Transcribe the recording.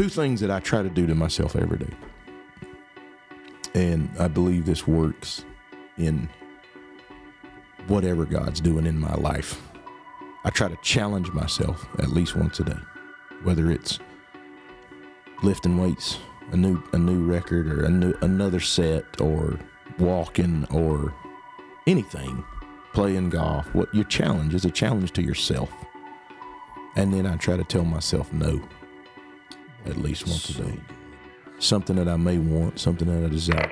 two things that I try to do to myself every day. And I believe this works in whatever God's doing in my life. I try to challenge myself at least once a day, whether it's lifting weights, a new a new record or a new another set or walking or anything, playing golf. What your challenge is a challenge to yourself. And then I try to tell myself no at least once a day. Something that I may want, something that I desire.